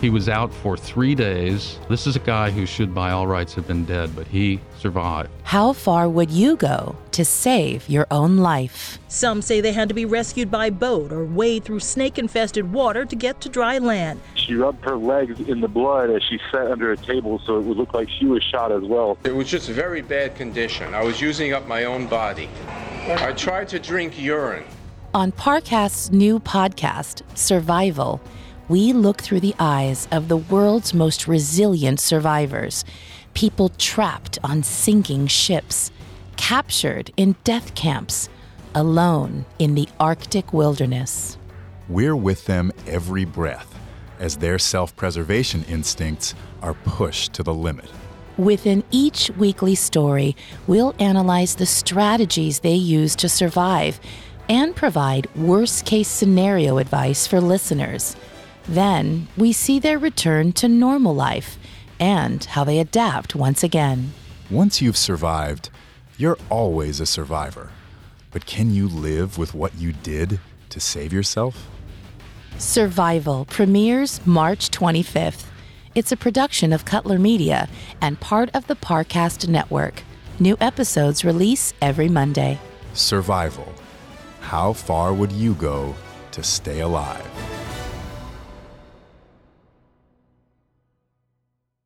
He was out for three days. This is a guy who should, by all rights, have been dead, but he survived. How far would you go to save your own life? Some say they had to be rescued by boat or wade through snake infested water to get to dry land. She rubbed her legs in the blood as she sat under a table so it would look like she was shot as well. It was just very bad condition. I was using up my own body. I tried to drink urine. On Parcast's new podcast, Survival, we look through the eyes of the world's most resilient survivors, people trapped on sinking ships, captured in death camps, alone in the Arctic wilderness. We're with them every breath as their self preservation instincts are pushed to the limit. Within each weekly story, we'll analyze the strategies they use to survive and provide worst case scenario advice for listeners. Then we see their return to normal life and how they adapt once again. Once you've survived, you're always a survivor. But can you live with what you did to save yourself? Survival premieres March 25th. It's a production of Cutler Media and part of the Parcast Network. New episodes release every Monday. Survival. How far would you go to stay alive?